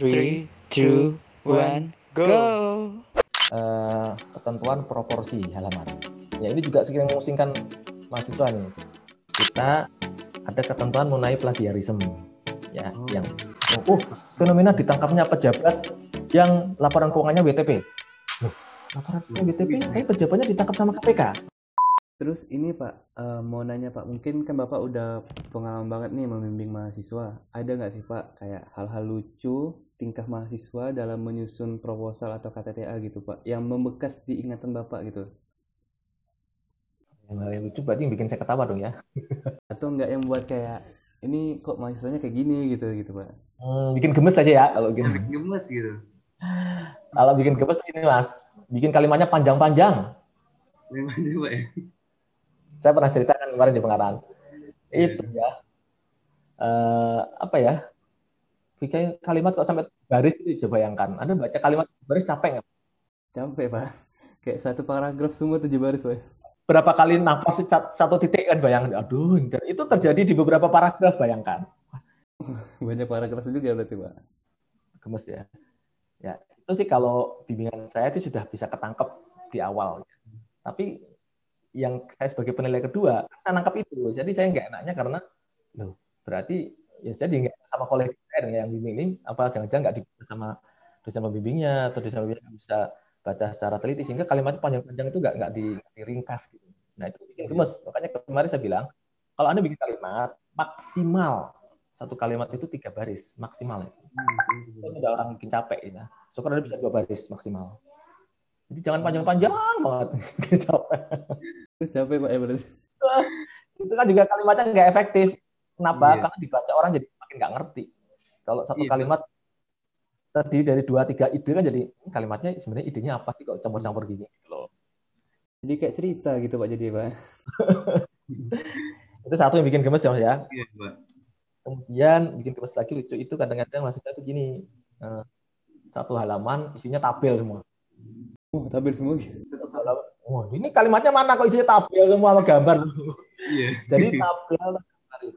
Three, two, one, go. eh, ketentuan proporsi halaman. Ya ini juga sering memusingkan mahasiswa nih. Kita ada ketentuan mengenai plagiarisme, ya, Oh. yang oh fenomena ditangkapnya pejabat yang laporan keuangannya WTP. Loh, laporan keuangan WTP, tapi pejabatnya ditangkap sama KPK. Terus ini Pak, eh, mau nanya Pak, mungkin kan Bapak udah pengalaman banget nih membimbing mahasiswa. Ada nggak sih Pak kayak hal-hal lucu tingkah mahasiswa dalam menyusun proposal atau KTTA gitu Pak, yang membekas di ingatan Bapak gitu? Yang lucu berarti yang bikin saya ketawa dong ya. Atau nggak yang buat kayak ini kok mahasiswanya kayak gini gitu gitu Pak? Hmm, bikin gemes aja ya kalau bikin. Gemes gitu. Kalau bikin gemes ini mas, bikin kalimatnya panjang-panjang. Pak ya? Saya pernah ceritakan kemarin di pengarahan. Itu ya. eh, apa ya? Bikin kalimat kok sampai baris itu coba bayangkan. Anda baca kalimat baris capek nggak? Capek Pak. Kayak satu paragraf semua tujuh baris Pak. Berapa kali nafas sat- satu titik kan bayangkan. Aduh, dan itu terjadi di beberapa paragraf bayangkan. Banyak paragraf juga berarti Pak. Gemes ya. Ya, itu sih kalau bimbingan saya itu sudah bisa ketangkep di awal. Tapi yang saya sebagai penilai kedua, saya nangkap itu. Jadi saya nggak enaknya karena, loh, berarti ya jadi nggak sama kolektif yang bimbing ini, apa jangan-jangan nggak dibaca sama dosen pembimbingnya atau dosen pembimbing bisa baca secara teliti sehingga kalimat panjang-panjang itu nggak nggak di- diringkas gitu. Nah itu bikin gemes. Makanya kemarin saya bilang, kalau anda bikin kalimat maksimal satu kalimat itu tiga baris maksimal ya. Itu udah orang bikin capek ya. Syukur ada bisa dua baris maksimal. Jadi jangan panjang-panjang banget. Capek. Capek Pak berarti. Itu kan juga kalimatnya nggak efektif. Kenapa? Iya. Karena dibaca orang jadi makin nggak ngerti. Kalau satu Iya. kalimat terdiri dari dua tiga ide kan jadi "Hmm, kalimatnya sebenarnya idenya apa sih kok campur-campur gini gitu loh. Jadi kayak cerita gitu Pak jadi Pak. Itu satu yang bikin gemes ya Mas ya. Iya Pak. Kemudian bikin gemes lagi lucu itu kadang-kadang mahasiswa itu gini. eh, satu halaman isinya tabel semua. Oh, tabel semua gitu. Wah, ini kalimatnya mana kok isinya tabel semua sama gambar. Iya. Jadi tabel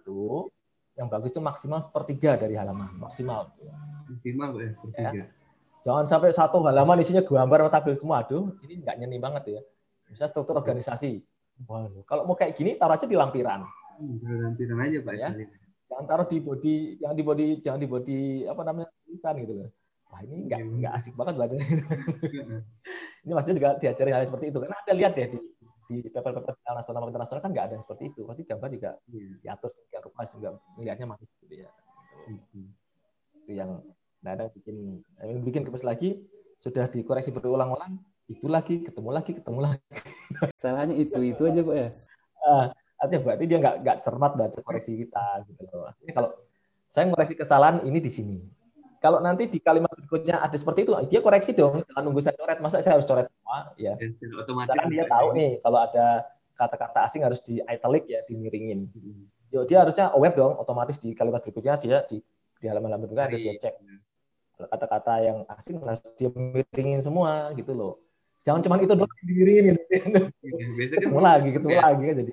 itu yang bagus itu maksimal sepertiga dari halaman maksimal. Maksimal ya, bertiga. Jangan sampai satu halaman isinya gambar sama tabel semua. Aduh, ini nggak nyeni banget ya. Bisa struktur organisasi. Waduh, kalau mau kayak gini taruh aja di lampiran. Lampiran aja Pak Ya. Jangan taruh di body, jangan di body, jangan di body apa namanya tulisan gitu loh. Wah ini nggak Iya. nggak asik banget bacanya. ini maksudnya juga diajari hal seperti itu. Karena ada lihat deh di di paper-paper nasional maupun internasional kan nggak ada yang seperti itu. Pasti gambar juga diatur sedemikian rupa sehingga melihatnya manis gitu ya. Itu yang nah, ada bikin yang bikin gemes lagi sudah dikoreksi berulang-ulang itu lagi ketemu lagi ketemu lagi Salahnya itu itu aja Pak ya. Ah, artinya berarti dia nggak nggak cermat baca koreksi kita gitu loh. Kalau saya ngoreksi kesalahan ini di sini kalau nanti di kalimat berikutnya ada seperti itu dia koreksi dong jangan nunggu saya coret. Masa saya harus coret semua? Ya misalkan dia tahu nih kalau ada kata-kata asing harus di italic ya dimiringin. Yo, dia harusnya aware dong otomatis di kalimat berikutnya dia di di halaman-halaman berikutnya ada dia cek. Kalau kata-kata yang asing harus dia miringin semua gitu loh. Jangan cuma itu doang dimiringin. Gitu. Biasanya ketemu lagi ketemu lagi kan jadi.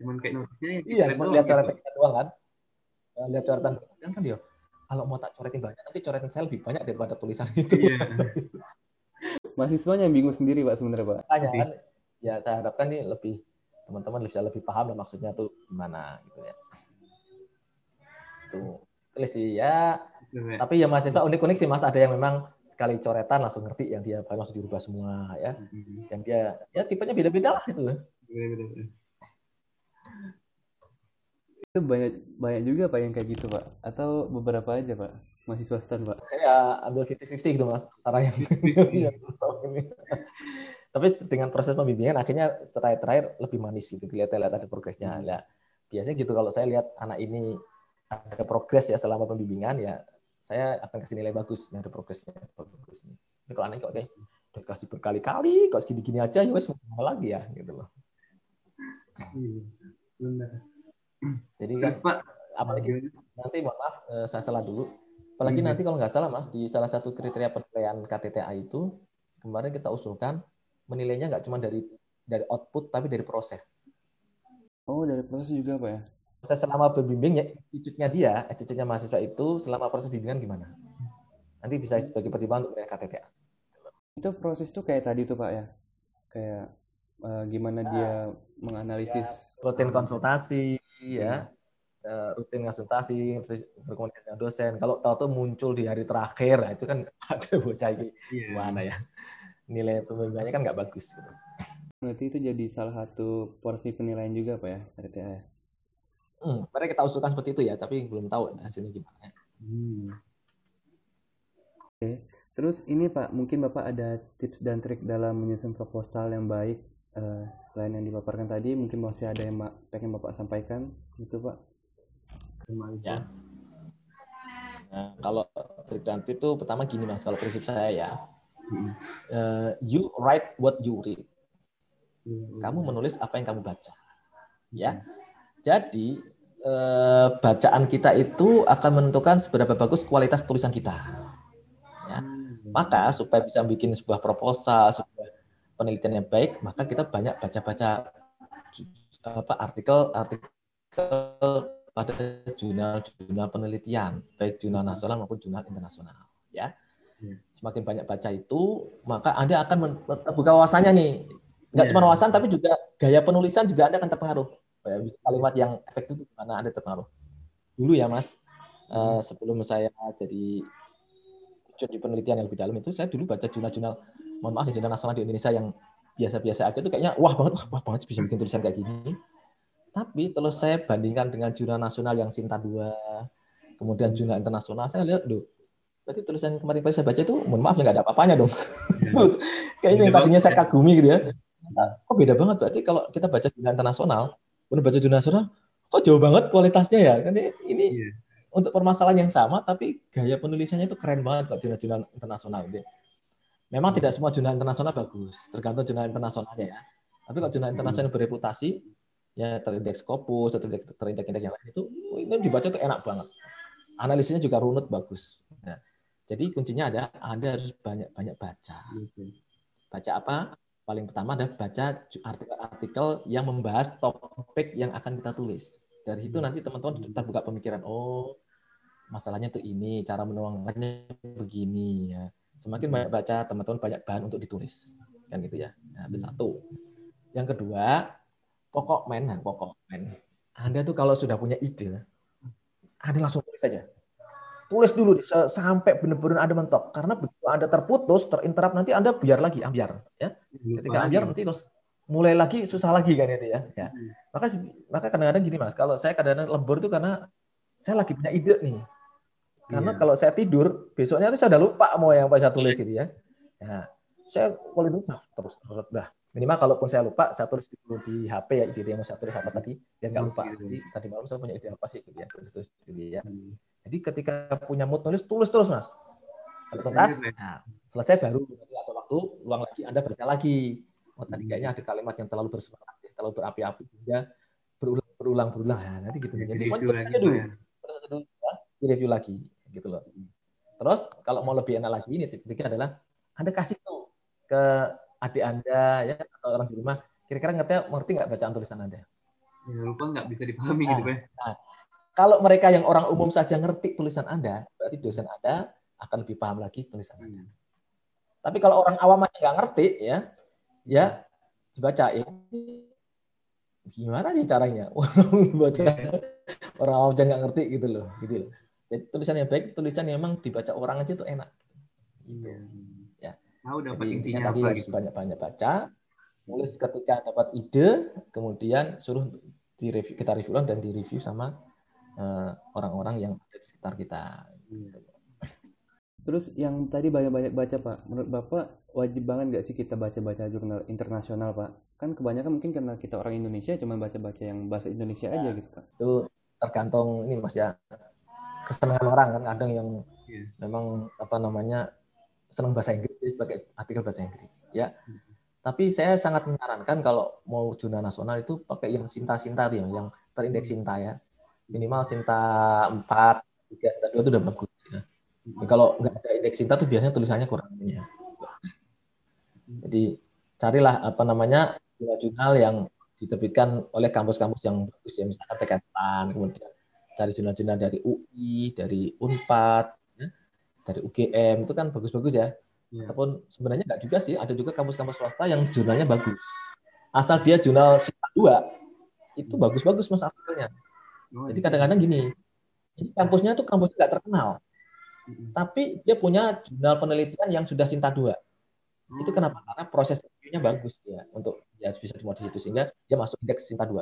Cuman kayak notisnya iya cuma lihat coretan kita doang kan. Eh, lihat coretan. Kan kan dia kalau mau tak coretin banyak nanti coretin saya lebih banyak daripada tulisan itu. Iya. Mahasiswanya yang bingung sendiri Pak sebenarnya Pak. makanya kan ya saya harapkan nih lebih teman-teman bisa lebih paham lah maksudnya tuh gimana gitu ya. Tuh tulis sih ya. Tapi ya mahasiswa unik-unik sih mas. Ada yang memang sekali coretan langsung ngerti yang dia langsung dirubah semua ya. Yang dia ya tipenya beda-beda lah itu Itu banyak banyak juga Pak yang kayak gitu Pak. Atau beberapa aja Pak. Mahasiswa stan Pak. saya ambil 50-50 gitu mas antara yang, yang ini. tapi dengan proses pembimbingan akhirnya setelah terakhir lebih manis gitu lihat-lihat ada progresnya ya biasanya gitu kalau saya lihat anak ini ada progres ya selama pembimbingan ya saya akan kasih nilai bagus yang ada progresnya bagus nih tapi kalau anak kok kayak udah kasih berkali-kali kok segini-gini aja ya wes mau lagi ya gitu loh Benar. Jadi kan Terus Pak, apalagi nanti mohon maaf eh, saya salah dulu apalagi Hmm. nanti kalau nggak salah mas di salah satu kriteria penilaian KTTA itu kemarin kita usulkan menilainya nggak cuma dari dari output tapi dari proses oh dari proses juga Pak ya? proses selama berbimbing ya attitude-nya dia attitude-nya mahasiswa itu selama proses bimbingan gimana nanti bisa sebagai pertimbangan untuk menilai KTTA. Itu proses tuh kayak tadi tuh Pak ya. Kayak uh, gimana dia menganalisis rutin konsultasi ya uh, rutin konsultasi berkomunikasi dengan dosen kalau tahu tuh muncul di hari terakhir nah itu kan ada bocah ini yeah. mana ya nilai pembimbingannya kan nggak bagus gitu. Berarti itu jadi salah satu porsi penilaian juga Pak ya RTA ya? Hmm, mereka kita usulkan seperti itu ya, tapi belum tahu hasilnya gimana. Hmm. Oke, okay. terus ini Pak, mungkin Bapak ada tips dan trik dalam menyusun proposal yang baik uh, selain yang dipaparkan tadi, mungkin masih ada yang pengen Bapak sampaikan, gitu Pak? Ya. Nah, kalau trik dan itu pertama gini mas, kalau prinsip saya ya, uh, you write what you read. Hmm. Kamu menulis apa yang kamu baca, ya. Jadi eh, bacaan kita itu akan menentukan seberapa bagus kualitas tulisan kita. Ya. Maka supaya bisa bikin sebuah proposal, sebuah penelitian yang baik, maka kita banyak baca-baca apa artikel artikel pada jurnal-jurnal penelitian, baik jurnal nasional maupun jurnal internasional. Ya, iya. semakin banyak baca itu, maka anda akan terbuka wawasannya nih. Nggak yeah. cuma wawasan, tapi juga gaya penulisan juga anda akan terpengaruh kalimat yang efektif itu mana ada terpengaruh dulu ya mas uh, sebelum saya jadi di penelitian yang lebih dalam itu saya dulu baca jurnal-jurnal mohon maaf jurnal nasional di Indonesia yang biasa-biasa aja itu kayaknya wah banget wah, wah banget bisa bikin tulisan kayak gini tapi terus saya bandingkan dengan jurnal nasional yang Sinta 2 kemudian jurnal internasional saya lihat loh berarti tulisan kemarin saya baca itu mohon maaf ya nggak ada apa-apanya dong kayaknya yang tadinya saya kagumi gitu ya nah, kok beda banget berarti kalau kita baca jurnal internasional Kemudian baca jurnal nasional, kok jauh banget kualitasnya ya? Kan ini yeah. untuk permasalahan yang sama, tapi gaya penulisannya itu keren banget kok jurnal-jurnal internasional. Gitu. Memang tidak semua jurnal internasional bagus, tergantung jurnal internasionalnya ya. Tapi kalau jurnal internasional hmm. bereputasi, ya terindeks Scopus, terindeks terindeks yang lain itu, itu dibaca tuh enak banget. Analisisnya juga runut bagus. Nah, jadi kuncinya ada Anda harus banyak-banyak baca. Baca apa? paling pertama adalah baca artikel-artikel yang membahas topik yang akan kita tulis. Dari situ nanti teman-teman tetap buka pemikiran, oh masalahnya tuh ini, cara menuangkannya begini ya. Semakin banyak baca, teman-teman banyak bahan untuk ditulis. Kan gitu ya. Nah, itu satu. Yang kedua, pokok men, nah, pokok men. Anda tuh kalau sudah punya ide, Anda langsung tulis saja tulis dulu sampai benar-benar Anda mentok. Karena begitu Anda terputus, terinterap nanti Anda biar lagi, ambiar. Ya. Ketika ambiar nanti terus mulai lagi susah lagi kan itu ya. ya. Hmm. Maka maka kadang-kadang gini Mas, kalau saya kadang-kadang lembur itu karena saya lagi punya ide nih. Karena iya. kalau saya tidur, besoknya itu saya udah lupa mau yang saya tulis itu ya. Ya, saya kalau itu terus terus dah. Minimal kalaupun saya lupa, saya tulis dulu di HP ya ide yang mau saya tulis apa tadi, biar nggak lupa. Jadi tadi malam saya punya ide apa sih gitu ya, tulis terus dulu ya. Hmm. Jadi ketika punya mood nulis, tulis terus mas. Kalau tuntas, nah, selesai baru ada waktu, luang lagi Anda baca lagi. Oh tadi kayaknya ada kalimat yang terlalu bersemangat, terlalu berapi-api, ya berulang berulang berulang. Nah, nanti gitu. Jadi mau aja dulu, ya. terus dulu ya, review lagi, gitu loh. Terus kalau mau lebih enak lagi, ini tipe ketiga adalah Anda kasih tuh ke adik Anda ya atau orang di rumah, kira-kira ngerti ngerti nggak bacaan tulisan Anda? Ya, lupa nggak bisa dipahami gitu, nah, gitu ya. Nah, kalau mereka yang orang umum saja ngerti tulisan Anda, berarti dosen Anda akan lebih paham lagi tulisan Anda. Hmm. Tapi kalau orang awam aja nggak ngerti, ya, ya dibaca ini gimana nih caranya? Orang baca orang awam aja nggak ngerti gitu loh, gitu loh. Jadi tulisan yang baik, tulisan yang memang dibaca orang aja itu enak. Gitu. Ya. Tahu dapat Jadi, intinya tadi harus gitu. banyak-banyak baca, nulis ketika dapat ide, kemudian suruh di review, kita review ulang dan di review sama Eh, orang-orang yang ada di sekitar kita. Terus yang tadi banyak-banyak baca Pak, menurut Bapak wajib banget nggak sih kita baca-baca jurnal internasional Pak? Kan kebanyakan mungkin karena kita orang Indonesia cuma baca-baca yang bahasa Indonesia aja gitu Pak. Itu tergantung ini Mas ya, kesenangan orang kan ada yang yeah. memang apa namanya senang bahasa Inggris sebagai artikel bahasa Inggris ya. Hmm. Tapi saya sangat menyarankan kalau mau jurnal nasional itu pakai yang Sinta-Sinta tuh yang terindeks hmm. Sinta ya minimal Sinta 4, 3, Sinta 2 itu udah bagus. Ya. Kalau nggak ada indeks Sinta tuh biasanya tulisannya kurang ya. Jadi carilah apa namanya jurnal-jurnal yang diterbitkan oleh kampus-kampus yang bagus ya misalkan PKN kemudian cari jurnal-jurnal dari UI, dari Unpad, ya. dari UGM itu kan bagus-bagus ya. Iya. Ataupun sebenarnya nggak juga sih, ada juga kampus-kampus swasta yang jurnalnya bagus. Asal dia jurnal Sinta 2, itu bagus-bagus mas artikelnya. Oh, Jadi iya. kadang-kadang gini, ini kampusnya tuh kampus nggak terkenal, Mm-mm. tapi dia punya jurnal penelitian yang sudah Sinta 2. Itu Oh, kenapa? Karena proses reviewnya bagus ya untuk ya bisa dimuat di situ sehingga dia masuk indeks Sinta 2.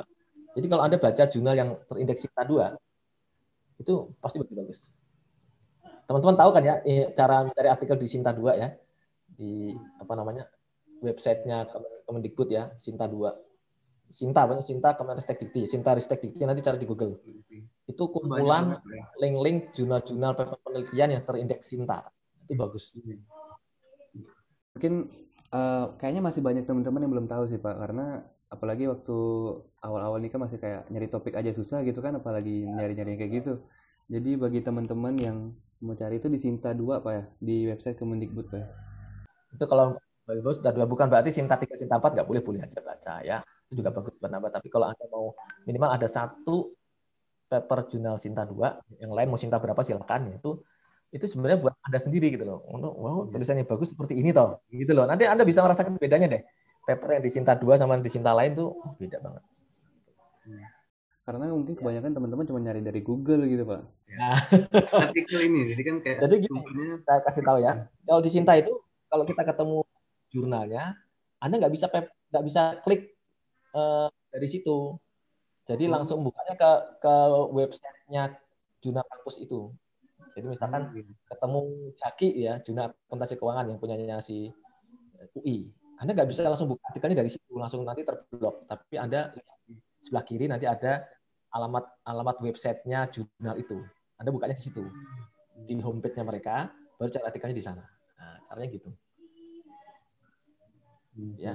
Jadi kalau Anda baca jurnal yang terindeks Sinta 2 itu pasti bagus-bagus. Teman-teman tahu kan ya eh, cara mencari artikel di Sinta 2 ya. Di apa namanya? websitenya Kemen- Kemendikbud ya, Sinta 2. Sinta banyak Sinta Kemenristek Dikti, Sinta Ristek Dikti nanti cari di Google. Itu kumpulan ya. link-link jurnal-jurnal paper penelitian yang terindeks Sinta. Itu bagus. Mungkin eh, kayaknya masih banyak teman-teman yang belum tahu sih Pak, karena apalagi waktu awal-awal ini kan masih kayak nyari topik aja susah gitu kan, apalagi nyari-nyari kayak gitu. Jadi bagi teman-teman yang mau cari itu di Sinta 2 Pak ya, di website Kemendikbud Pak ya. itu kalau bagus sudah dua bukan berarti Sinta 3, Sinta 4 nggak boleh boleh aja baca ya. Itu juga bagus buat nambah. Tapi kalau anda mau minimal ada satu paper jurnal Sinta 2 yang lain mau Sinta berapa silakan itu itu sebenarnya buat anda sendiri gitu loh. Untuk wow tulisannya bagus seperti ini toh gitu loh. Nanti anda bisa merasakan bedanya deh paper yang di Sinta 2 sama di Sinta lain tuh oh, beda banget. Karena mungkin kebanyakan teman-teman cuma nyari dari Google gitu Pak. artikel ini jadi kan kayak Jadi gini, sumbernya saya kasih tahu ya. Kalau di Sinta itu kalau kita ketemu jurnalnya anda nggak bisa pep- nggak bisa klik eh, dari situ. Jadi Hmm. langsung bukanya ke ke websitenya jurnal kampus itu. Jadi misalkan ketemu Jaki ya jurnal akuntansi keuangan yang punyanya si UI anda nggak bisa langsung buka artikelnya dari situ langsung nanti terblok tapi anda lihat di sebelah kiri nanti ada alamat alamat websitenya jurnal itu anda bukanya di situ di homepage-nya mereka baru cari artikelnya di sana nah, caranya gitu Ya.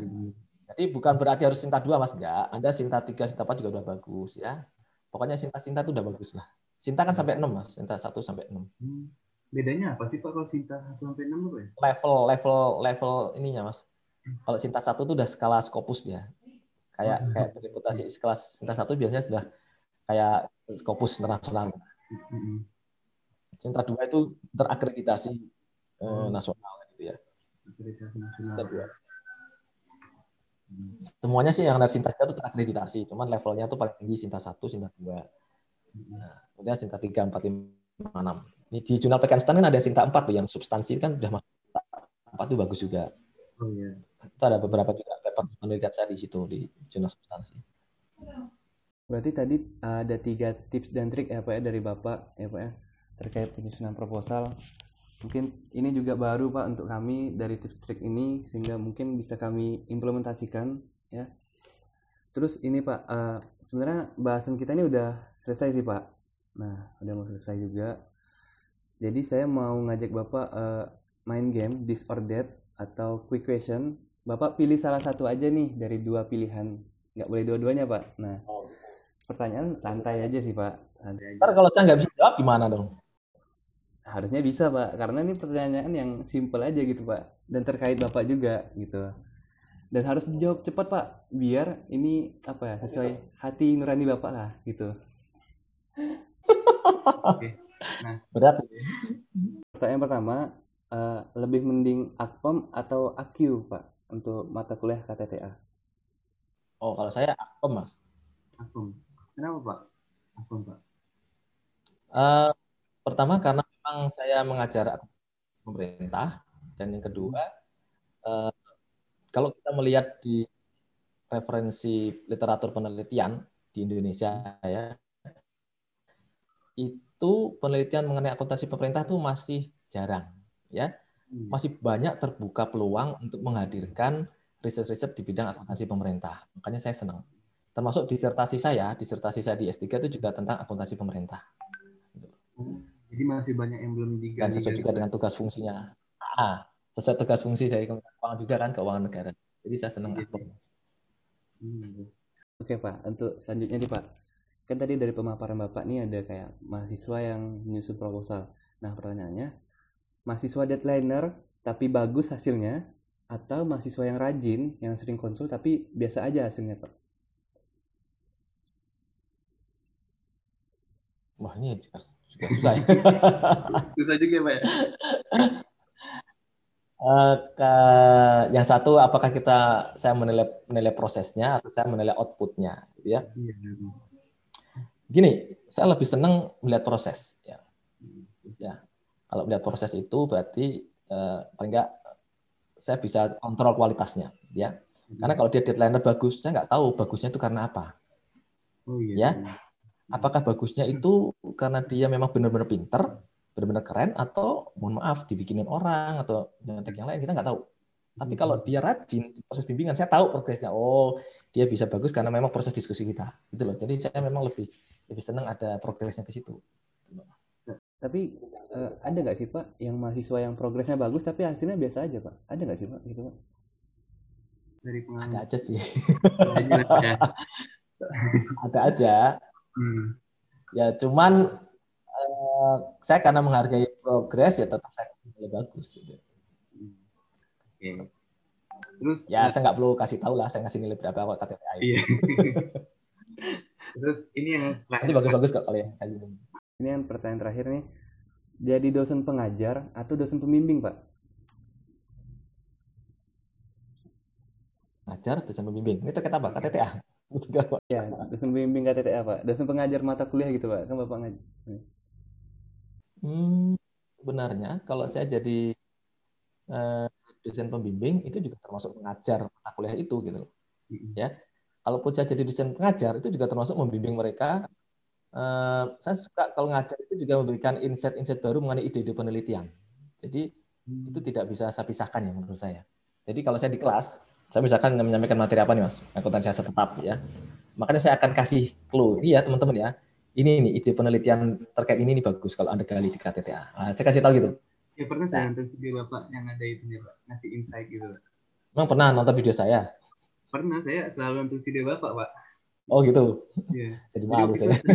Jadi bukan berarti harus Sinta 2 Mas enggak. Anda Sinta 3, Sinta 4 juga udah bagus ya. Pokoknya Sinta-Sinta itu udah bagus lah. Sinta kan sampai 6 Mas, Sinta 1 sampai 6. Hmm. bedanya apa sih Pak kalau Sinta 1 sampai 6 apa ya? Level level level ininya Mas. Kalau Sinta 1 itu udah skala Scopus dia. Kayak kayak bereputasi kelas Sinta 1 biasanya sudah kayak Scopus internasional. Sinta 2 itu terakreditasi eh, Hmm. nasional gitu ya. Sinta. 2. Semuanya sih yang ada Sinta 3 itu terakreditasi, cuman levelnya tuh paling tinggi Sinta 1, Sinta 2. Nah, kemudian Sinta 3, 4, 5, 6. Ini di jurnal Pekanstan kan ada Sinta 4 tuh yang substansi kan udah masuk 4 tuh bagus juga. Oh iya. Itu ada beberapa juga paper penelitian saya di situ di jurnal substansi. Berarti tadi ada tiga tips dan trik ya Pak ya dari Bapak ya Pak ya terkait penyusunan proposal. Mungkin ini juga baru Pak untuk kami dari tips trik ini sehingga mungkin bisa kami implementasikan ya. Terus ini Pak, eh, sebenarnya bahasan kita ini udah selesai sih Pak. Nah, udah mau selesai juga. Jadi saya mau ngajak Bapak eh, main game This or That atau Quick Question. Bapak pilih salah satu aja nih dari dua pilihan. Nggak boleh dua-duanya Pak. Nah, pertanyaan santai aja sih Pak. Santai aja. Ntar kalau saya nggak bisa jawab gimana dong? Harusnya bisa Pak, karena ini pertanyaan yang simple aja gitu Pak, dan terkait Bapak juga gitu. Dan harus dijawab cepat Pak, biar ini apa ya sesuai hati nurani Bapak lah gitu. Berat. Pertanyaan pertama, eh, lebih mending Akpom atau AQ Pak untuk mata kuliah KTTA? Oh, kalau saya apa, Mas? Akum. Kenapa Pak? Akum Pak. Eh, pertama karena memang saya mengajar pemerintah dan yang kedua eh, kalau kita melihat di referensi literatur penelitian di Indonesia ya itu penelitian mengenai akuntansi pemerintah tuh masih jarang ya Hmm. masih banyak terbuka peluang untuk menghadirkan riset-riset di bidang akuntansi pemerintah makanya saya senang termasuk disertasi saya disertasi saya di S3 itu juga tentang akuntansi pemerintah Jadi masih banyak yang belum digali. dan sesuai juga dengan tugas fungsinya. Ah, sesuai tugas fungsi saya Keuangan juga kan keuangan negara. Jadi saya senang Gitu. Akpom. Hmm. Oke Pak, untuk selanjutnya nih Pak, kan tadi dari pemaparan Bapak nih ada kayak mahasiswa yang menyusun proposal. Nah pertanyaannya, mahasiswa deadlineer tapi bagus hasilnya, atau mahasiswa yang rajin, yang sering konsul tapi biasa aja hasilnya Pak? Wah ini Juga susah ya. Susah juga Pak ya. Eh, ke yang satu apakah kita saya menilai menilai prosesnya atau saya menilai outputnya gitu ya Iya. gini saya lebih senang melihat proses ya ya kalau melihat proses itu berarti eh, paling enggak saya bisa kontrol kualitasnya ya. Karena kalau dia deadline bagus saya nggak tahu bagusnya itu karena apa. Oh iya. Ya. apakah bagusnya itu karena dia memang benar-benar pinter benar-benar keren atau mohon maaf dibikinin orang atau nyontek yang lain kita nggak tahu. Tapi kalau dia rajin proses bimbingan saya tahu progresnya. Oh dia bisa bagus karena memang proses diskusi kita gitu loh. Jadi saya memang lebih lebih senang ada progresnya ke situ. Tapi eh, ada nggak sih Pak yang mahasiswa yang progresnya bagus tapi hasilnya biasa aja Pak? Ada nggak sih Pak gitu Pak? Dari ada pengalaman aja sih aja ya. ada aja Hmm. ya cuman eh, saya karena menghargai progres ya tetap saya lebih bagus gitu. Hmm. Oke. Terus ya saya nggak perlu kasih tahu lah saya ngasih nilai berapa kok KTPA. Iya. Terus ini yang Pasti bagus-bagus kok kalau yang saya bilang. Ini yang pertanyaan terakhir nih. Jadi dosen pengajar atau dosen pembimbing Pak? ngajar dosen pembimbing ini terkait apa KTTA. Ya, dosen pembimbing KTTA Pak. Dosen pengajar mata kuliah gitu Pak. Kan Bapak ngajar. Hmm, sebenarnya kalau saya jadi eh, dosen pembimbing itu juga termasuk mengajar mata kuliah itu gitu. Ya. Kalaupun saya jadi dosen pengajar itu juga termasuk membimbing mereka. Eh, saya suka kalau ngajar itu juga memberikan insight-insight baru mengenai ide-ide penelitian. Jadi itu tidak bisa saya pisahkan ya menurut saya. Jadi kalau saya di kelas, saya misalkan menyampaikan materi apa nih mas, akuntansi siasat tetap ya. Makanya saya akan kasih clue, ini ya teman-teman ya. Ini nih ide penelitian terkait ini nih bagus kalau anda gali di KTTA. Nah, saya kasih tahu gitu. ya pernah saya nonton video Bapak yang ada itu nih Pak, ngasih insight gitu. Pak. Memang pernah nonton video saya? Pernah saya selalu nonton video Bapak Pak. Oh gitu. Iya. Jadi malu saya. itu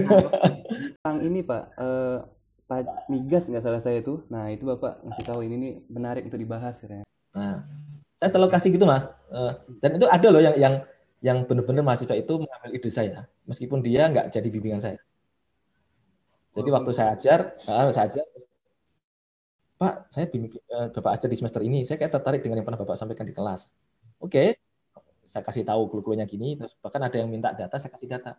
Tentang ini Pak, eh, Pak Migas nggak salah saya tuh. Nah itu Bapak ngasih tahu ini nih menarik untuk dibahas katanya. Nah, saya selalu kasih gitu mas. Eh, Dan itu ada loh yang yang yang benar-benar mahasiswa itu mengambil ide saya, meskipun dia nggak jadi bimbingan saya. Jadi waktu saya ajar, ah, saya ajar, Pak, saya bimbing, eh, Bapak ajar di semester ini, saya kayak tertarik dengan yang pernah Bapak sampaikan di kelas. Oke, saya kasih tahu clue-cluenya gini, terus bahkan ada yang minta data, saya kasih data.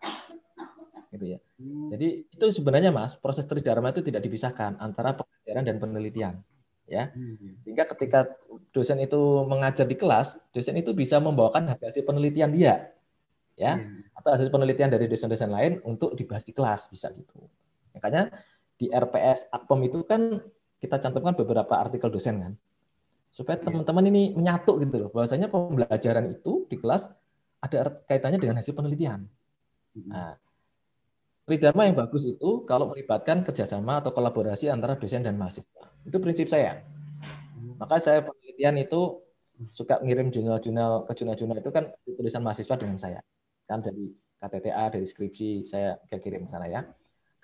Gitu ya. Hmm. Jadi itu sebenarnya Mas, proses tridharma itu tidak dipisahkan antara pengajaran dan penelitian. Ya. Hmm. Sehingga ketika dosen itu mengajar di kelas, dosen itu bisa membawakan hasil-hasil penelitian dia. Ya, Iya. atau hasil penelitian dari dosen-dosen lain untuk dibahas di kelas bisa gitu. Makanya di RPS Akpom itu kan kita cantumkan beberapa artikel dosen kan. Supaya Iya. teman-teman ini menyatu gitu loh. Bahwasanya pembelajaran itu di kelas ada art- kaitannya dengan hasil penelitian. Hmm. Nah, Tridharma yang bagus itu kalau melibatkan kerjasama atau kolaborasi antara dosen dan mahasiswa. Itu prinsip saya. Maka saya penelitian itu suka ngirim jurnal-jurnal ke jurnal-jurnal itu kan tulisan mahasiswa dengan saya. Kan dari KTTA, dari skripsi saya kirim ke sana ya.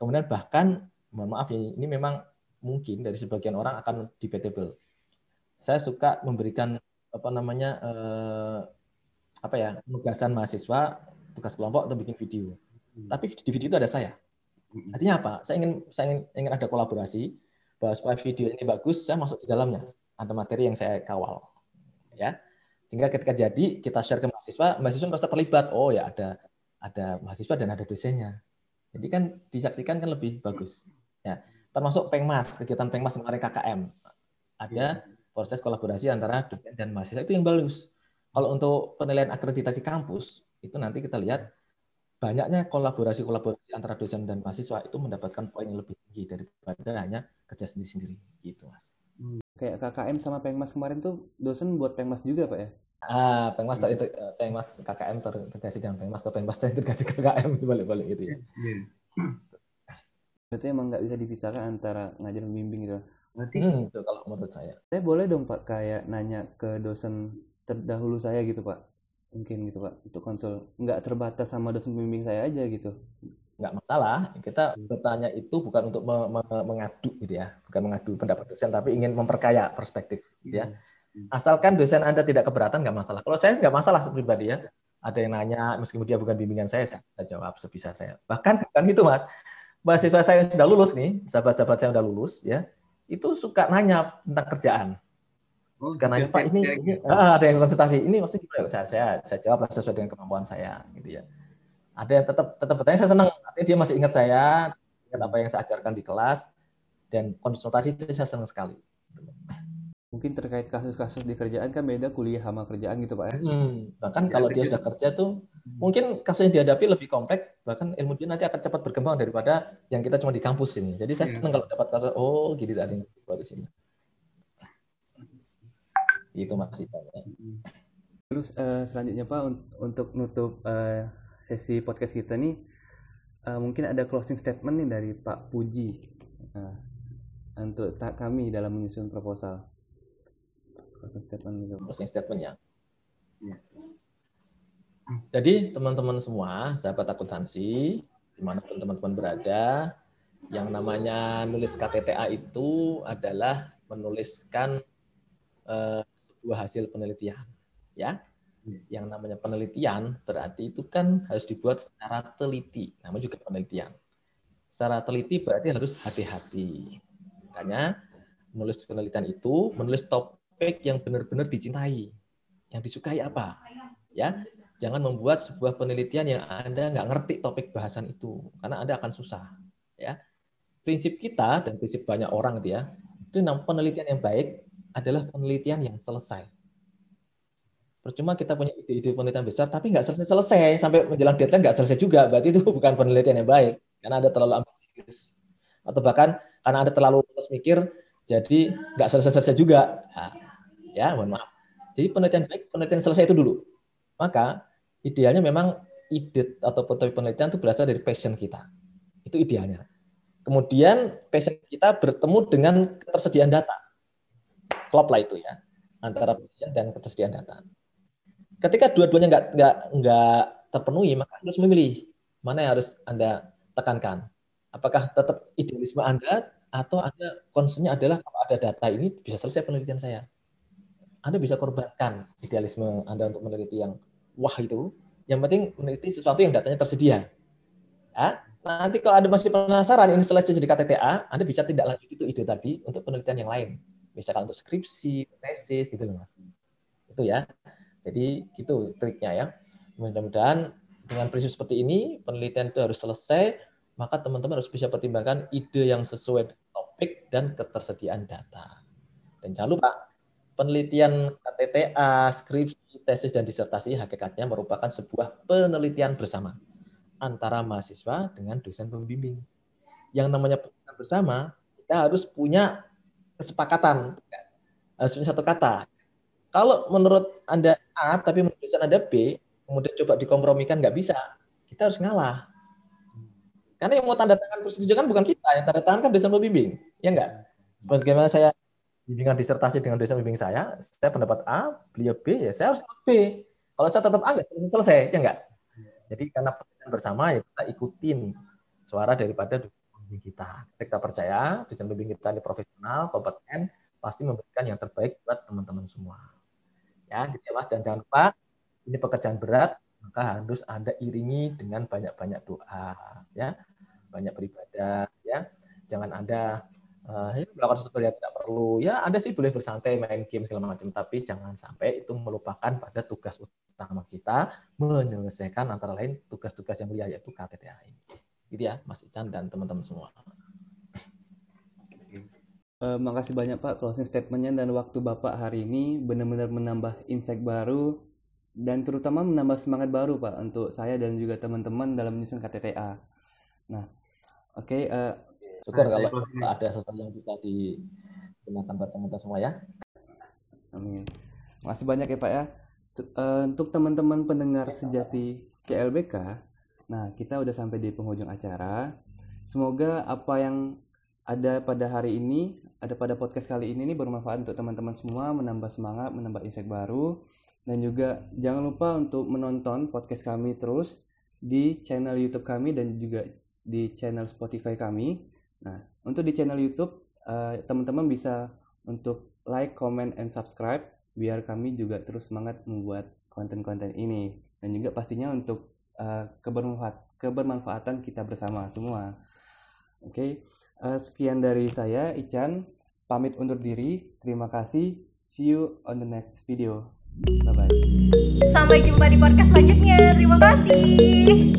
Kemudian bahkan mohon maaf ini, ini memang mungkin dari sebagian orang akan debatable. Saya suka memberikan apa namanya eh, apa ya penugasan mahasiswa tugas kelompok untuk bikin video. Tapi di video itu ada saya. Hmm. Artinya apa? Saya ingin saya ingin, ingin ada kolaborasi bahwa supaya video ini bagus, saya masuk di dalamnya. Ada materi yang saya kawal. Ya. Sehingga ketika jadi kita share ke mahasiswa, mahasiswa merasa terlibat. Oh ya ada ada mahasiswa dan ada dosennya. Jadi kan disaksikan kan lebih bagus. Ya. Termasuk Pengmas, kegiatan Pengmas kemarin KKM. Ada proses kolaborasi antara dosen dan mahasiswa itu yang bagus. Kalau untuk penilaian akreditasi kampus, itu nanti kita lihat banyaknya kolaborasi-kolaborasi antara dosen dan mahasiswa itu mendapatkan poin yang lebih tinggi daripada hanya kerja sendiri-sendiri gitu mas. Kayak KKM sama Pengmas kemarin tuh dosen buat Pengmas juga Pak ya? Ah, Pengmas ter, ter- Pengmas KKM terintegrasi dengan Pengmas atau Pengmas terintegrasi KKM balik-balik gitu ya. Iya. Berarti emang nggak bisa dipisahkan antara ngajar dan bimbing gitu. Berarti Hmm, itu kalau menurut saya. Saya boleh dong Pak kayak nanya ke dosen terdahulu saya gitu Pak. Mungkin gitu Pak untuk konsul. Nggak terbatas sama dosen pembimbing saya aja gitu. Nggak masalah. Kita bertanya itu bukan untuk me- me- mengadu gitu ya, bukan mengadu pendapat dosen, tapi ingin memperkaya perspektif. Iya. ya. Asalkan dosen Anda tidak keberatan, nggak masalah. Kalau saya nggak masalah pribadi ya. Ada yang nanya, meskipun dia bukan bimbingan saya, saya jawab sebisa saya. Bahkan bukan itu, Mas. mahasiswa saya yang sudah lulus nih, sahabat-sahabat saya yang sudah lulus ya, itu suka nanya tentang kerjaan. Oh, nanya, Pak, ini, ini gitu. ah, ada yang konsultasi, ini maksudnya gimana? Saya, saya, saya jawab sesuai dengan kemampuan saya, gitu ya. Ada yang tetap tetap bertanya, saya senang, artinya dia masih ingat saya, ingat apa yang saya ajarkan di kelas, dan konsultasi itu saya senang sekali. Mungkin terkait kasus-kasus di kerjaan kan beda kuliah sama kerjaan gitu Pak ya. Hmm, bahkan Ya, kalau dia sudah kerja tuh mungkin kasus yang dihadapi lebih kompleks, bahkan ilmu dia nanti akan cepat berkembang daripada yang kita cuma di kampus ini. Jadi saya Iya. senang kalau dapat kasus, oh gini tadi di sini. Itu Mas Ivan. ya. Terus eh, selanjutnya Pak un- untuk nutup eh, sesi podcast kita nih eh, mungkin ada closing statement nih dari Pak Puji Nah, untuk tak kami dalam menyusun proposal. Closing statement gitu. closing statement-nya. Iya. Jadi teman-teman semua, sahabat akuntansi, di mana pun teman-teman berada, yang namanya nulis KTTA itu adalah menuliskan eh, sebuah hasil penelitian, ya. Iya. Yang namanya penelitian berarti itu kan harus dibuat secara teliti, namanya juga penelitian. Secara teliti berarti harus hati-hati. Makanya menulis penelitian itu menulis topik yang benar-benar dicintai, yang disukai apa, ya. Jangan membuat sebuah penelitian yang Anda nggak ngerti topik bahasan itu, karena Anda akan susah. Ya, prinsip kita dan prinsip banyak orang itu ya, itu penelitian yang baik adalah penelitian yang selesai. Percuma kita punya ide-ide penelitian besar, tapi nggak selesai-selesai sampai menjelang deadline nggak selesai juga, berarti itu bukan penelitian yang baik, karena Anda terlalu ambisius. Atau bahkan karena Anda terlalu terus mikir, jadi nggak selesai-selesai juga. Nah, ya, mohon maaf. Jadi penelitian baik, penelitian selesai itu dulu. Maka idealnya memang ide atau penelitian itu berasal dari passion kita. Itu idealnya. Kemudian passion kita bertemu dengan ketersediaan data. Klop lah itu ya, antara passion dan ketersediaan data. Ketika dua-duanya nggak nggak nggak terpenuhi, maka harus memilih mana yang harus Anda tekankan. Apakah tetap idealisme Anda atau Anda concernnya adalah kalau ada data ini bisa selesai penelitian saya. Anda bisa korbankan idealisme Anda untuk meneliti yang wah itu. Yang penting meneliti sesuatu yang datanya tersedia. Ya, nanti kalau Anda masih penasaran ini setelah jadi KTTA, Anda bisa tindak lanjut itu ide tadi untuk penelitian yang lain. Misalkan untuk skripsi, tesis gitu loh Mas. Itu ya. Jadi gitu triknya ya. Mudah-mudahan dengan prinsip seperti ini penelitian itu harus selesai, maka teman-teman harus bisa pertimbangkan ide yang sesuai topik dan ketersediaan data. Dan jangan lupa penelitian KTTA, skripsi, tesis dan disertasi hakikatnya merupakan sebuah penelitian bersama antara mahasiswa dengan dosen pembimbing. Yang namanya penelitian bersama, kita harus punya kesepakatan, harus punya satu kata. Kalau menurut Anda A, tapi menurut Anda B, kemudian coba dikompromikan nggak bisa, kita harus ngalah. Karena yang mau tanda tangan persetujuan kan bukan kita, yang tanda tangan kan dosen pembimbing, ya enggak? Bagaimana saya bimbingan disertasi dengan dosen pembimbing saya, saya pendapat A, beliau B, ya saya harus B. Kalau saya tetap A, nggak selesai, ya enggak? Jadi karena bersama, ya kita ikutin suara daripada kita. Kita percaya dosen pembimbing kita ini profesional, kompeten, pasti memberikan yang terbaik buat teman-teman semua. Ya, gitu ya Mas. Dan jangan lupa, ini pekerjaan berat, maka harus Anda iringi dengan banyak-banyak doa. ya Banyak beribadah. ya Jangan Anda uh, melakukan sesuatu yang tidak perlu. Ya, Anda sih boleh bersantai, main game, segala macam. Tapi jangan sampai itu melupakan pada tugas utama kita, menyelesaikan antara lain tugas-tugas yang mulia, yaitu KTTA ini. Gitu ya, Mas Ican dan teman-teman semua. Eh, makasih banyak Pak closing statementnya dan waktu Bapak hari ini benar-benar menambah insight baru dan terutama menambah semangat baru Pak untuk saya dan juga teman-teman dalam menyusun KTTA. Nah, oke eh, Syukur Nah, kalau saya closing. ada sesuatu yang bisa digunakan buat teman-teman semua ya. amin. Makasih banyak ya Pak ya. T- eh, untuk teman-teman pendengar sejati CLBK, nah kita udah sampai di penghujung acara. Semoga apa yang ada pada hari ini, ada pada podcast kali ini nih bermanfaat untuk teman-teman semua, menambah semangat, menambah insight baru. Dan juga jangan lupa untuk menonton podcast kami terus di channel YouTube kami dan juga di channel Spotify kami. Nah, untuk di channel YouTube, eh, teman-teman bisa untuk like, comment, and subscribe biar kami juga terus semangat membuat konten-konten ini. Dan juga pastinya untuk Eh, kebermanfaat kebermanfaatan kita bersama semua. Oke okay? uh, sekian dari saya Ican pamit undur diri. Terima kasih. See you on the next video. Bye bye sampai jumpa di podcast selanjutnya. Terima kasih.